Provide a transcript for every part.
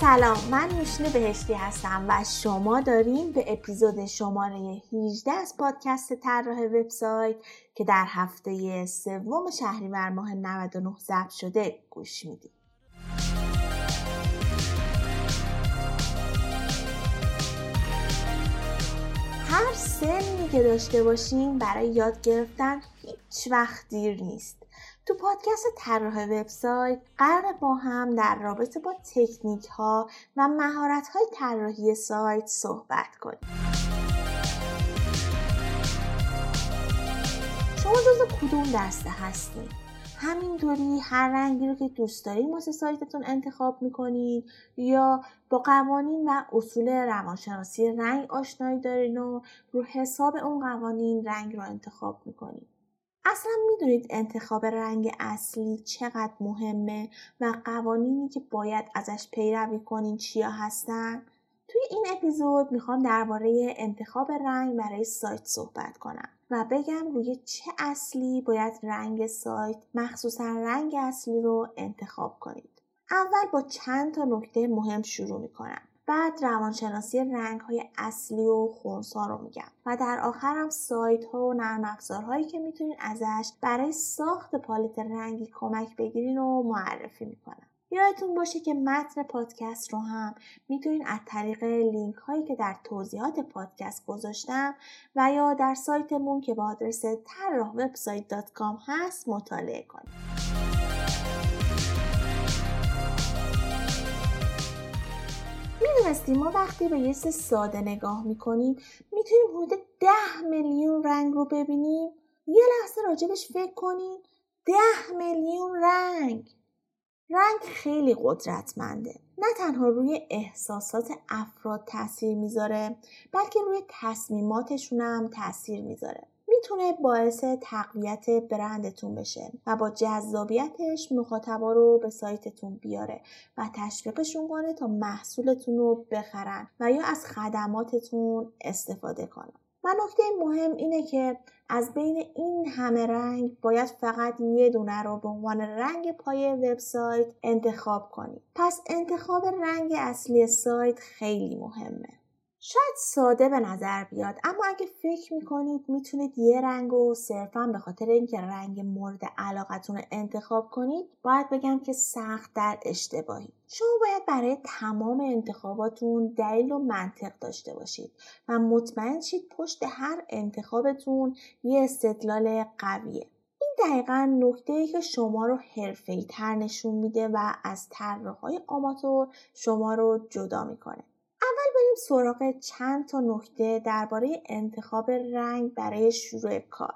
سلام من نوشین بهشتی هستم و شما دارین به اپیزود شماره 18 از پادکست طراح وبسایت که در هفته سوم شهریور ماه 99 ضبط شده گوش می‌دید. هر سنی که داشته باشیم برای یاد گرفتن هیچ وقت دیر نیست. تو پادکست طراح وبسایت قرار با هم در رابطه با تکنیک ها و مهارت های طراحی سایت صحبت کنیم. شما جز کدوم دسته هستید؟ همینطوری هر رنگی رو که دوست دارید واسه سایتتون انتخاب می‌کنید یا با قوانین و اصول روانشناسی رنگ آشنایی دارین و رو حساب اون قوانین رنگ رو انتخاب می‌کنید. اصلا می‌دونید انتخاب رنگ اصلی چقدر مهمه و قوانینی که باید ازش پیروی کنین چیا هستن؟ توی این اپیزود می‌خوام درباره انتخاب رنگ برای سایت صحبت کنم و بگم روی چه اصلی باید رنگ سایت مخصوصا رنگ اصلی رو انتخاب کنید. اول با چند تا نکته مهم شروع می‌کنم. بعد روانشناسی رنگ های اصلی و خونسا رو میگم و در آخرم سایت ها و نرم افزارهایی که می‌تونین ازش برای ساخت پالت رنگی کمک بگیرین و معرفی می‌کنم یادتون باشه که متن پادکست رو هم می‌تونین از طریق لینک هایی که در توضیحات پادکست گذاشتم و یا در سایتمون که با آدرس طراحوبسایت.com هست مطالعه کنید. می‌دونستیم ما وقتی به یه ساده نگاه می‌کنیم می‌تونیم حدود ده میلیون رنگ رو ببینیم. یه لحظه راجبش فکر کنیم ده میلیون رنگ. رنگ خیلی قدرتمنده. نه تنها روی احساسات افراد تاثیر می‌ذاره بلکه روی تصمیماتشون هم تاثیر می‌ذاره. می‌تونه باعث تقویت برندتون بشه و با جذابیتش مخاطبا رو به سایتتون بیاره و تشویقشون کنه تا محصولتون رو بخرن و یا از خدماتتون استفاده کنن و نکته مهم اینه که از بین این همه رنگ باید فقط یه دونه رو به عنوان رنگ پای وبسایت انتخاب کنید. پس انتخاب رنگ اصلی سایت خیلی مهمه. شاید ساده به نظر بیاد اما اگه فکر می‌کنید می‌تونید یه رنگ رو صرفا به خاطر اینکه رنگ مورد علاقتون رو انتخاب کنید باید بگم که سخت در اشتباهی. شما باید برای تمام انتخاباتون دلیل و منطق داشته باشید و مطمئن شید پشت هر انتخابتون یه استدلال قویه. این دقیقا نکته ای که شما رو حرفه‌ای تر نشون میده و از طراحهای آماتور شما رو جدا می‌کنه. بریم سراغ چند تا نکته درباره انتخاب رنگ برای شروع کار.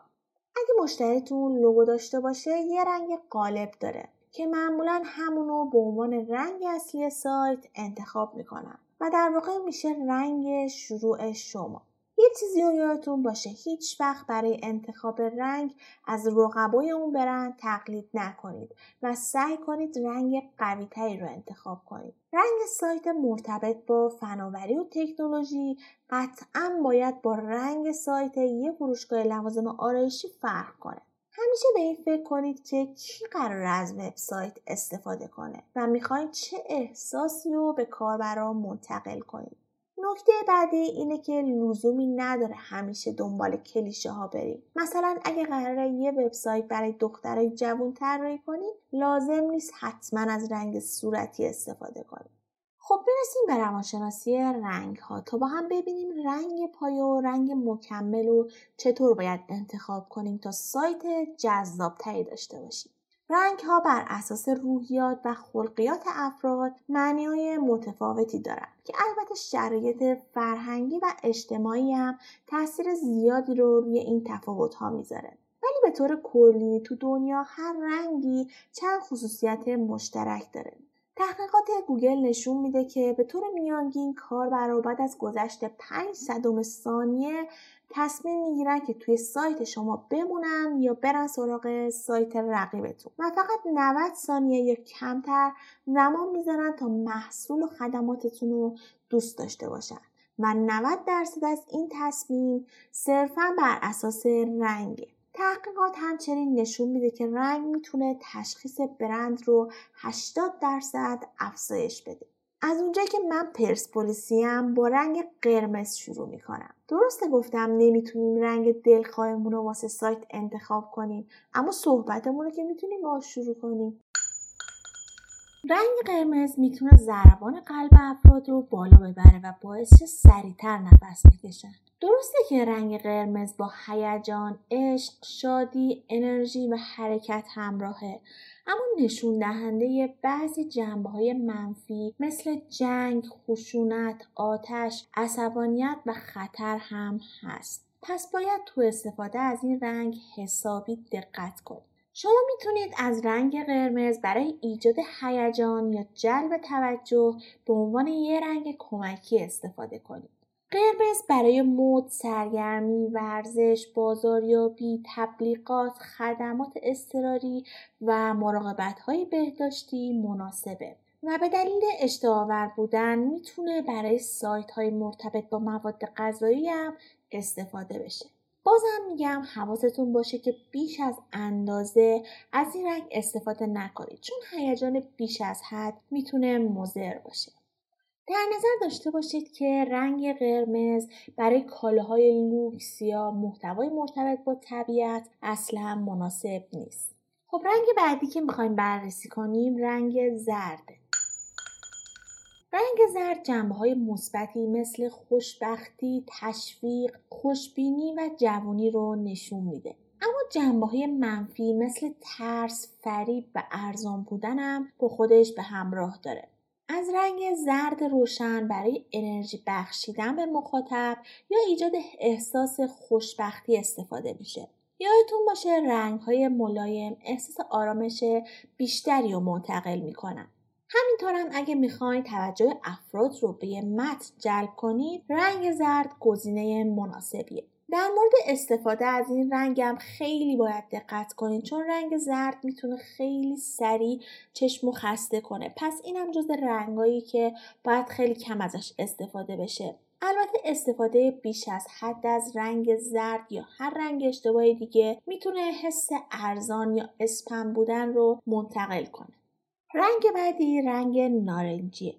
اگه مشتریتون لوگو داشته باشه یه رنگ قالب داره که معمولا همونو به عنوان رنگ اصلی سایت انتخاب می‌کنن و در واقع میشه رنگ شروع شما. یه چیزی رو یادتون باشه هیچ وقت برای انتخاب رنگ از رقبای اون برند تقلید نکنید و سعی کنید رنگ قویتری رو انتخاب کنید. رنگ سایت مرتبط با فناوری و تکنولوژی قطعا باید با رنگ سایت یه فروشگاه لوازم آرایشی فرق کنه. همیشه به این فکر کنید که کی قرار از وبسایت استفاده کنه و می‌خواید چه احساسی رو به کاربران منتقل کنید. نکته بعدی اینه که لزومی نداره همیشه دنبال کلیشه ها بریم. مثلا اگه قراره یه وبسایت برای دخترای جوون طراحی کنیم لازم نیست حتما از رنگ صورتی استفاده کنیم. خب برسیم به روانشناسی رنگ ها تا با هم ببینیم رنگ پایه و رنگ مکمل و چطور باید انتخاب کنیم تا سایت جذابتری داشته باشیم. رنگ ها بر اساس روحیات و خلقیات افراد معنی های متفاوتی دارند که البته شرایط فرهنگی و اجتماعی هم تاثیر زیادی رو روی این تفاوت ها می‌ذاره. ولی به طور کلی تو دنیا هر رنگی چند خصوصیت مشترک داره. تحقیقات گوگل نشون میده که به طور میانگین کار بعد از گذشت 5 صدم ثانیه تصمیم می‌گیرن که توی سایت شما بمونن یا برن سراغ سایت رقیبتون. و فقط 90 ثانیه یا کمتر زمان می‌ذارن تا محصول و خدماتتون رو دوست داشته باشن. و 90 درصد از این تصمیم صرفا بر اساس رنگه. تحقیقات همچنین نشون میده که رنگ می‌تونه تشخیص برند رو 80 درصد افزایش بده. از اونجایی که من پرسپولیسیم با رنگ قرمز شروع می‌کنم. درسته گفتم نمی‌تونیم رنگ دلخواهمون رو واسه سایت انتخاب کنیم اما صحبتمون رو که می‌تونیم باهاش شروع کنیم. رنگ قرمز می‌تونه ضربان قلب افراد رو بالا ببره و باعث سریعتر نفس بکشن. درسته که رنگ قرمز با هیجان، عشق، شادی، انرژی و حرکت همراهه اما نشون دهنده بعضی جنبه های منفی مثل جنگ، خشونت، آتش، عصبانیت و خطر هم هست. پس باید تو استفاده از این رنگ حسابی دقت کنید. شما می‌تونید از رنگ قرمز برای ایجاد هیجان یا جلب توجه به عنوان یه رنگ کمکی استفاده کنید. قرمز برای مد، سرگرمی، ورزش، بازاریابی، تبلیغات، خدمات اضطراری و مراقبت های بهداشتی مناسبه. و به دلیل اشتهاور بودن می‌تونه برای سایت های مرتبط با مواد غذایی هم استفاده بشه. بازم میگم حواستون باشه که بیش از اندازه از این رنگ استفاده نکنید چون هیجان بیش از حد می‌تونه مضر باشه. در نظر داشته باشید که رنگ قرمز برای کالاهای لوکس یا محتوای مرتبط با طبیعت اصلا مناسب نیست. خب رنگ بعدی که می‌خوایم بررسی کنیم رنگ زرده. رنگ زرد جنبه های مثبتی مثل خوشبختی، تشویق، خوشبینی و جوانی رو نشون میده. اما جنبه های منفی مثل ترس، فریب و ارزان بودن هم با خودش به همراه داره. از رنگ زرد روشن برای انرژی بخشیدن به مخاطب یا ایجاد احساس خوشبختی استفاده میشه. یادتون باشه رنگ های ملایم احساس آرامش بیشتری رو منتقل می‌کنن. همینطورم اگه می‌خواین توجه افراد رو به متن جلب کنید رنگ زرد گزینه مناسبیه. در مورد استفاده از این رنگم خیلی باید دقت کنید چون رنگ زرد می‌تونه خیلی سریع چشم و خسته کنه. پس اینم جز رنگایی که باید خیلی کم ازش استفاده بشه. البته استفاده بیش از حد از رنگ زرد یا هر رنگ اشتباهی دیگه می‌تونه حس ارزان یا اسپم بودن رو منتقل کنه. رنگ بعدی رنگ نارنجیه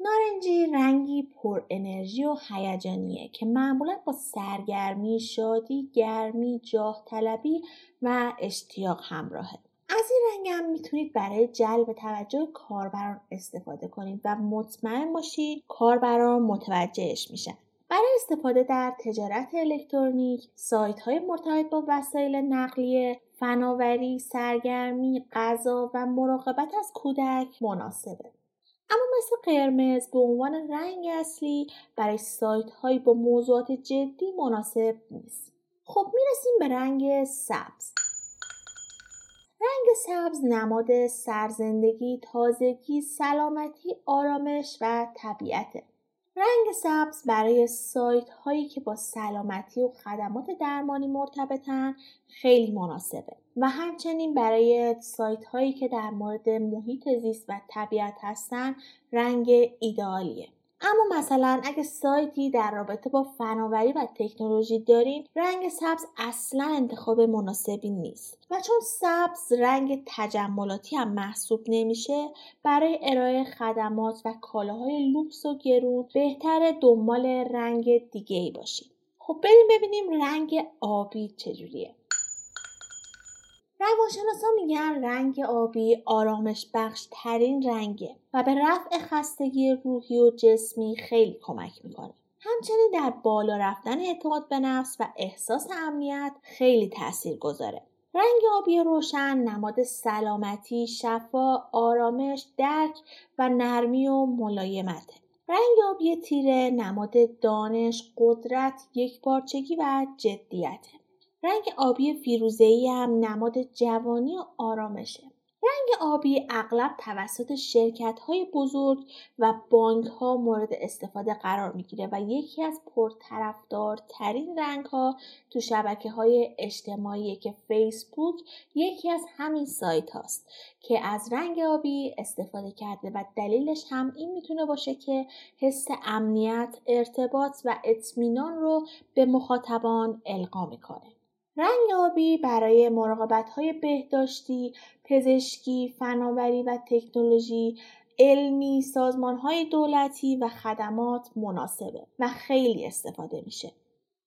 نارنجی رنگی پر انرژی و هیجانیه که معمولا با سرگرمی، شادی، گرمی، جاه طلبی و اشتیاق همراهه. از این رنگ هم می‌تونید برای جلب توجه کاربران استفاده کنید و مطمئن باشید کاربران متوجهش میشن. برای استفاده در تجارت الکترونیک، سایت های مرتبط با وسایل نقلیه، فناوری، سرگرمی، غذا و مراقبت از کودک مناسبه. اما مثل قرمز به عنوان رنگ اصلی برای سایت هایی با موضوعات جدی مناسب نیست. خب می‌رسیم به رنگ سبز. رنگ سبز نماد سرزندگی، تازگی، سلامتی، آرامش و طبیعته. رنگ سبز برای سایت هایی که با سلامتی و خدمات درمانی مرتبطن خیلی مناسبه. و همچنین برای سایت هایی که در مورد محیط زیست و طبیعت هستن رنگ ایدئالیه اما مثلا اگه سایتی در رابطه با فناوری و تکنولوژی دارین رنگ سبز اصلا انتخاب مناسبی نیست. و چون سبز رنگ تجملاتی هم محسوب نمیشه برای ارائه خدمات و کالاهای لوکس و گرون بهتر دنبال رنگ دیگه ای باشید خب بریم ببینیم رنگ آبی چجوریه. روانشناسا میگن رنگ آبی آرامش بخش ترین رنگه و به رفع خستگی روحی و جسمی خیلی کمک می‌کنه. همچنین در بالا رفتن اعتماد به نفس و احساس امنیت خیلی تأثیر گذاره. رنگ آبی روشن نماد سلامتی، شفا، آرامش، درک و نرمی و ملایمته. رنگ آبی تیره نماد دانش، قدرت، یکپارچگی و جدیته. رنگ آبی فیروزه‌ای هم نماد جوانی و آرامشه. رنگ آبی اغلب توسط شرکت های بزرگ و بانک ها مورد استفاده قرار می‌گیره و یکی از پرطرفدارترین رنگ ها تو شبکه های اجتماعی که فیسبوک یکی از همین سایت هاست که از رنگ آبی استفاده کرده و دلیلش هم این می‌تونه باشه که حس امنیت، ارتباط و اطمینان رو به مخاطبان القا می‌کنه. رنگ آبی برای مراقبت های بهداشتی، پزشکی، فناوری و تکنولوژی، علمی، سازمان های دولتی و خدمات مناسبه و خیلی استفاده میشه.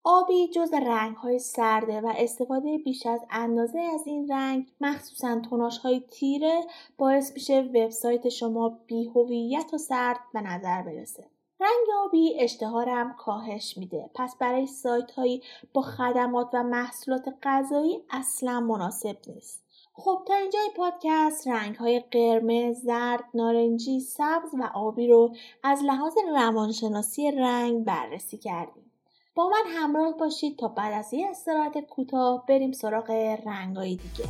آبی جز رنگ های سرده و استفاده بیش از اندازه از این رنگ مخصوصا توناش های تیره باعث میشه وبسایت شما بیهویت و سرد به نظر برسه. رنگ آبی اشتهارم کاهش میده پس برای سایت هایی با خدمات و محصولات غذایی اصلا مناسب نیست خب تا اینجای پادکست رنگ های قرمز، زرد، نارنجی، سبز و آبی رو از لحاظ روانشناسی رنگ بررسی کردیم. با من همراه باشید تا بعد از یه استراحت کوتاه بریم سراغ رنگای دیگه.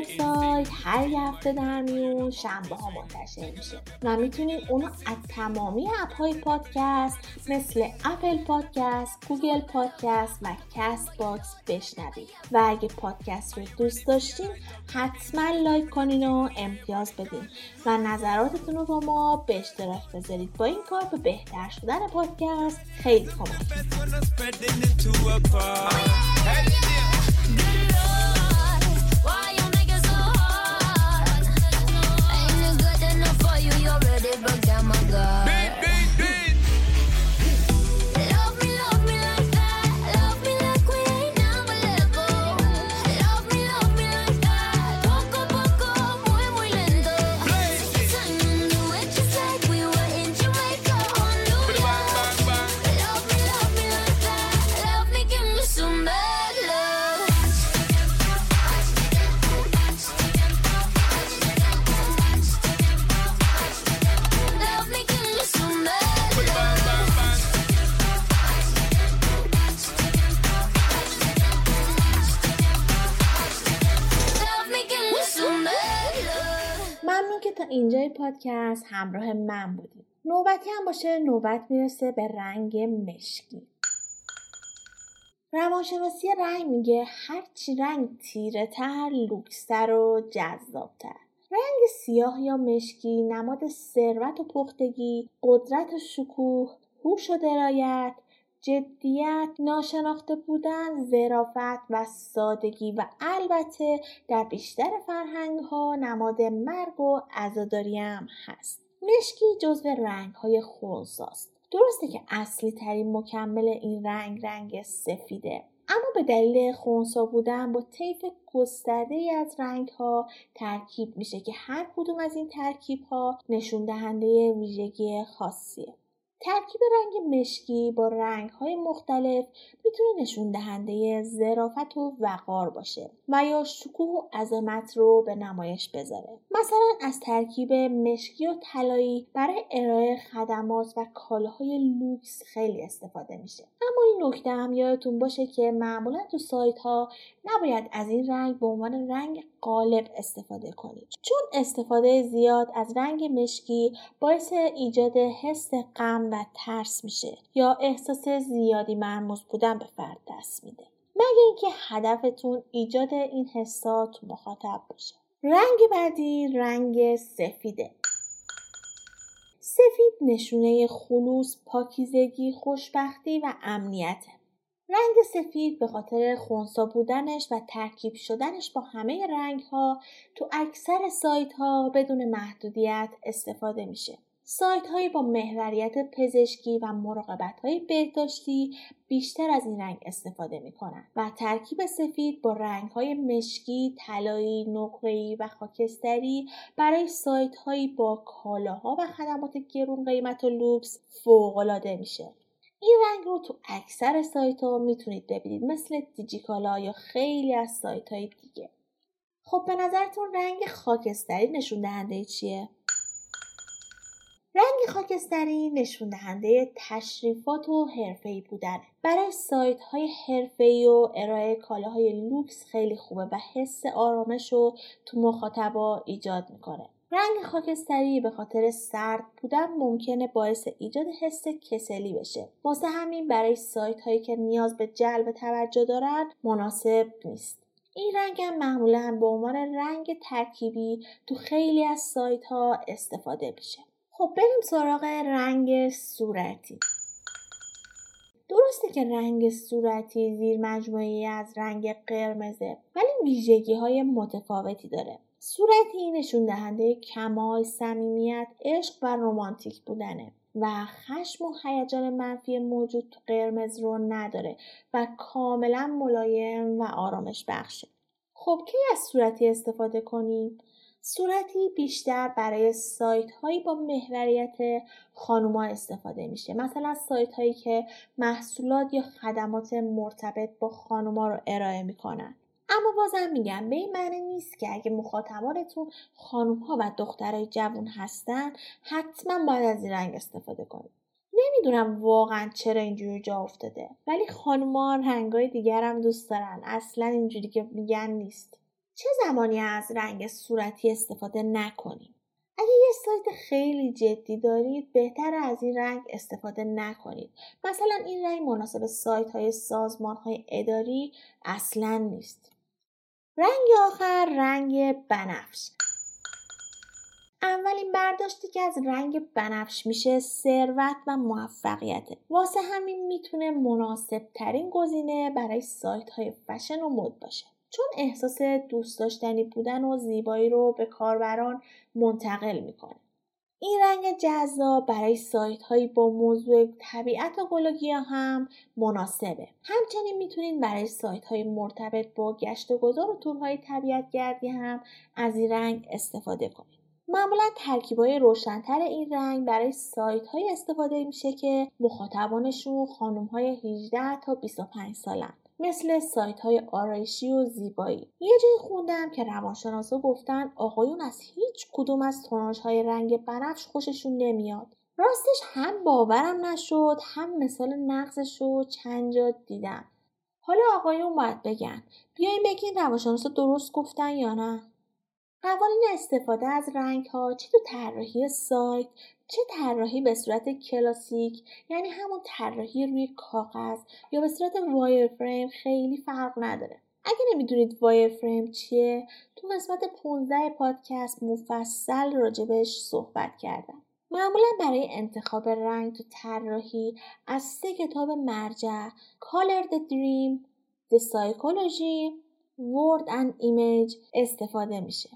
وبسایت هر هفته در میون شنبه ها منتشر میشه. و می‌تونید اونو از تمامی اپ های پادکست مثل Apple Podcast، Google Podcast و Castbox بشنوید. و اگه پادکست رو دوست داشتین حتما لایک کنین و امتیاز بدین. و نظراتتون رو با ما به اشتراک بذارید. با این کار به بهتر شدن پادکست خیلی کمک اینجای پادکست همراه من بودیم. نوبتی هم باشه نوبت می‌رسه به رنگ مشکی. روانشناسی رنگ میگه هرچی رنگ تیره تر لوکستر و جذابتر. رنگ سیاه یا مشکی نماد ثروت و پختگی قدرت و شکوه هوش و درایت جدیت ناشناخته بودن ظرافت و سادگی و البته در بیشتر فرهنگ ها نماد مرگ و عزاداری هم هست. مشکی جزو رنگ های خونساست. درسته که اصلی ترین مکمل این رنگ رنگ سفیده. اما به دلیل خونسا بودن با طیف گسترده از رنگ ها ترکیب میشه که هر کدوم از این ترکیب ها نشون دهنده ویژگی خاصیه. ترکیب رنگ مشکی با رنگ های مختلف می‌تونه نشون دهنده ظرافت و وقار باشه و یا شکوه و عظمت رو به نمایش بذاره. مثلا از ترکیب مشکی و طلایی برای ارائه خدمات و کالاهای لوکس خیلی استفاده میشه. اما این نکته هم یادتون باشه که معمولا تو سایت ها نباید از این رنگ به عنوان رنگ قالب استفاده کنید. چون استفاده زیاد از رنگ مشکی باعث ایجاد حس غم و ترس میشه یا احساس زیادی مرموز بودن به فرد دست میده. مگه اینکه هدفتون ایجاد این حسات مخاطب باشه. رنگ بعدی رنگ سفیده. سفید نشونه خلوص، پاکیزگی، خوشبختی و امنیته. رنگ سفید به خاطر خونسا بودنش و ترکیب شدنش با همه رنگ ها تو اکثر سایت ها بدون محدودیت استفاده میشه. سایت های با محوریت پزشکی و مراقبت های بهداشتی بیشتر از این رنگ استفاده می کنند و ترکیب سفید با رنگ های مشکی، طلایی، نقره‌ای و خاکستری برای سایت هایی با کالاها و خدمات گرون قیمت و لوکس فوق میشه. این رنگ رو تو اکثر سایت ها می‌تونید ببینید مثل دیجیکالا یا خیلی از سایت های دیگه. خب به نظرتون رنگ خاکستری نشون دهنده چیه؟ رنگ خاکستری نشون دهنده تشریفات و حرفه‌ای بودنه. برای سایت های حرفه‌ای و ارائه کالاهای لوکس خیلی خوبه و حس آرامش رو تو مخاطبا ایجاد می‌کنه. رنگ خاکستری به خاطر سرد بودن ممکنه باعث ایجاد حس کسلی بشه. واسه همین برای سایت هایی که نیاز به جلب توجه دارن مناسب نیست. این رنگ هم معمولا به عنوان رنگ ترکیبی تو خیلی از سایت ها استفاده میشه. خب بریم سراغ رنگ صورتی. درسته که رنگ صورتی زیر مجموعی از رنگ قرمزه ولی ویژگی های متفاوتی داره. صورتی نشون دهنده کمال صمیمیت عشق و رمانتیک بودنه و خشم و هیجان منفی موجود تو قرمز رو نداره و کاملا ملایم و آرامش بخشه. خب کی از صورتی استفاده کنیم؟ صورتی بیشتر برای سایت هایی با محوریت خانوما استفاده میشه. مثلا سایت هایی که محصولات یا خدمات مرتبط با خانوما رو ارائه می‌کنن. اما بازم میگم به این معنی نیست که اگه مخاطبانتون خانوم ها و دخترای جوون هستن حتما باید از این رنگ استفاده کنید. نمی‌دونم واقعا چرا اینجوری جا افتاده ولی خانوما رنگای دیگر هم دوست دارن. اصلا اینجوری که میگن نیست. چه زمانی از رنگ صورتی استفاده نکنیم؟ اگه یه سایت خیلی جدی دارید بهتر از این رنگ استفاده نکنید. مثلا این رنگ مناسب سایت های سازمان های اداری اصلا نیست. رنگ آخر رنگ بنفش. اولین برداشتی که از رنگ بنفش میشه ثروت و موفقیته واسه همین می‌تونه مناسب ترین گزینه برای سایت های فشن و مد باشه. چون احساس دوست داشتنی بودن و زیبایی رو به کاربران منتقل می‌کنه. این رنگ جذاب برای سایت هایی با موضوع طبیعت و گلوگیا هم مناسبه. همچنین می‌تونید برای سایت های مرتبط با گشت و گذار و تورهای طبیعت گردی هم از این رنگ استفاده کنید. معمولا ترکیب های روشنتر این رنگ برای سایت های استفاده میشه که مخاطبانشون خانم های 18 تا 25 سالن. مثل سایت های آرایشی و زیبایی. یه جایی خوندم که روانشناسا گفتن آقایون از هیچ کدوم از توناژ های رنگ بنفش خوششون نمیاد. راستش هم باورم نشد هم مثال نقصش رو چند جا دیدم. حالا آقایون باید بگن. بیاین بگین روانشناسا درست گفتن یا نه؟ قوانین استفاده از رنگ ها چه تو طراحی سایت چه طراحی به صورت کلاسیک؟ یعنی همون طراحی روی کاغذ یا به صورت وایر فریم خیلی فرق نداره. اگه نمی‌دونید وایر فریم چیه تو قسمت 15 پادکست مفصل راجبش صحبت کردم. معمولا برای انتخاب رنگ تو طراحی از سه کتاب مرجع Color the Dream The Psychology Word and Image استفاده میشه.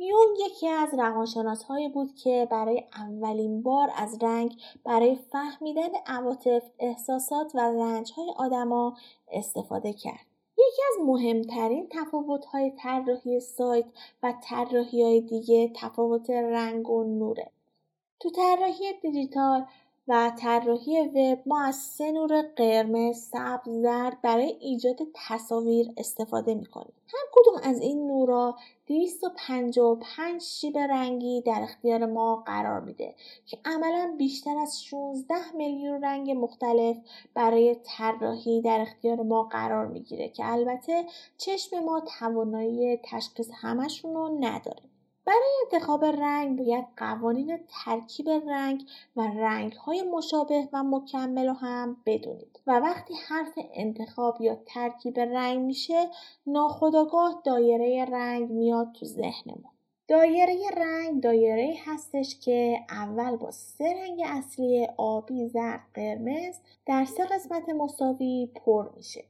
یونگ یکی از روانشناس هایی بود که برای اولین بار از رنگ برای فهمیدن عواطف، احساسات و رنج های آدما استفاده کرد. یکی از مهمترین تفاوت های طراحی سایت و طراحی های دیگه تفاوت رنگ و نوره. تو طراحی دیجیتال و طراحی وب ما از سه نور قرمز، سبز، زرد برای ایجاد تصاویر استفاده می‌کنیم. هر کدوم از این نورا 255 شیب رنگی در اختیار ما قرار میده که عملا بیشتر از 16 میلیون رنگ مختلف برای طراحی در اختیار ما قرار می‌گیره که البته چشم ما توانایی تشخیص همشون رو نداره. برای انتخاب رنگ باید قوانین ترکیب رنگ و رنگ های مشابه و مکمل رو هم بدونید. و وقتی حرف انتخاب یا ترکیب رنگ میشه ناخداگاه دایره رنگ میاد تو ذهنمون. دایره رنگ دایره هستش که اول با سه رنگ اصلی آبی زرد قرمز در سه قسمت مساوی پر میشه.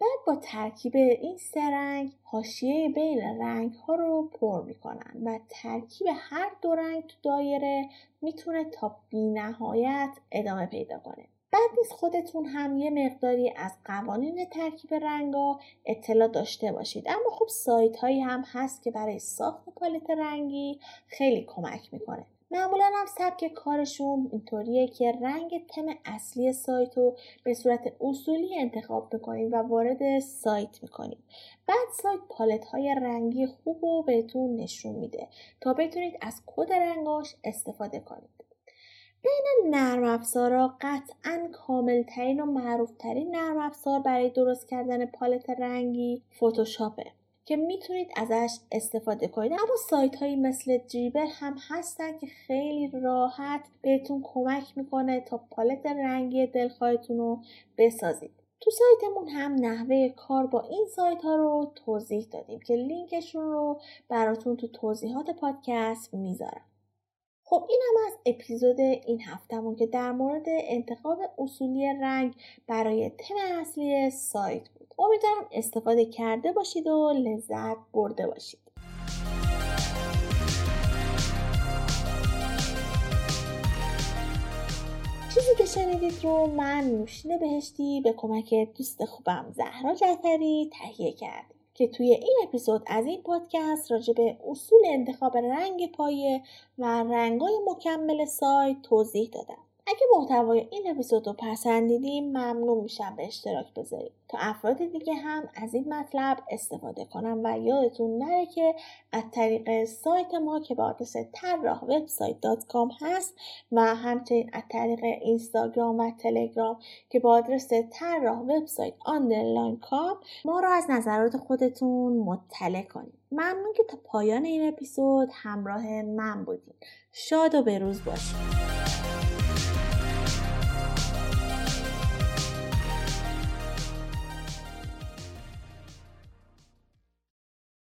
بعد با ترکیب این سه رنگ حاشیه بین رنگ ها رو پر می‌کنن و ترکیب هر دو رنگ تو دایره می‌تونه تا بی نهایت ادامه پیدا کنه. بعد نیست خودتون هم یه مقداری از قوانین ترکیب ها اطلاع داشته باشید اما خب سایت هایی هم هست که برای ساخت پالت رنگی خیلی کمک می‌کنه معمولا هم سبک کارشون اینطوریه که رنگ تم اصلی سایت رو به صورت اصولی انتخاب می‌کنید و وارد سایت می‌کنید بعد سایت پالت های رنگی خوب رو بهتون نشون میده تا بتونید از کد رنگاش استفاده کنید. بین نرم افزارا قطعا کاملترین و معروفترین نرم افزار برای درست کردن پالت رنگی فتوشاپه. که می‌تونید ازش استفاده کنید. اما سایت هایی مثل دریبل هم هستن که خیلی راحت بهتون کمک می‌کنه تا پالت رنگی دلخواهتون رو بسازید. تو سایتمون هم نحوه کار با این سایت ها رو توضیح دادیم که لینکشون رو براتون تو توضیحات پادکست می‌ذارم. خب این هم از اپیزود این هفتهمون که در مورد انتخاب اصولی رنگ برای تم اصلی سایت بود. امیدوارم استفاده کرده باشید و لذت برده باشید چیزی که شنیدید رو من نوشین بهشتی به کمک دوست خوبم زهرا جعفری تهیه کردم که توی این اپیزود از این پادکست راجع به اصول انتخاب رنگ پایه و رنگای مکمل سایت توضیح دادم. اگه محتوای این اپیزود رو پسندیدین ممنون میشم به اشتراک بذارید. تا افراد دیگه هم از این مطلب استفاده کنن و یادتون نره که از طریق سایت ما که با آدرس طراح وبسایت dot com هست و همچنین از طریق اینستاگرام و تلگرام که با آدرس طراح وبسایت underline com ما رو از نظرات خودتون مطلع کنید. ممنون که تا پایان این اپیزود همراه من بودید شاد و بروز باشید.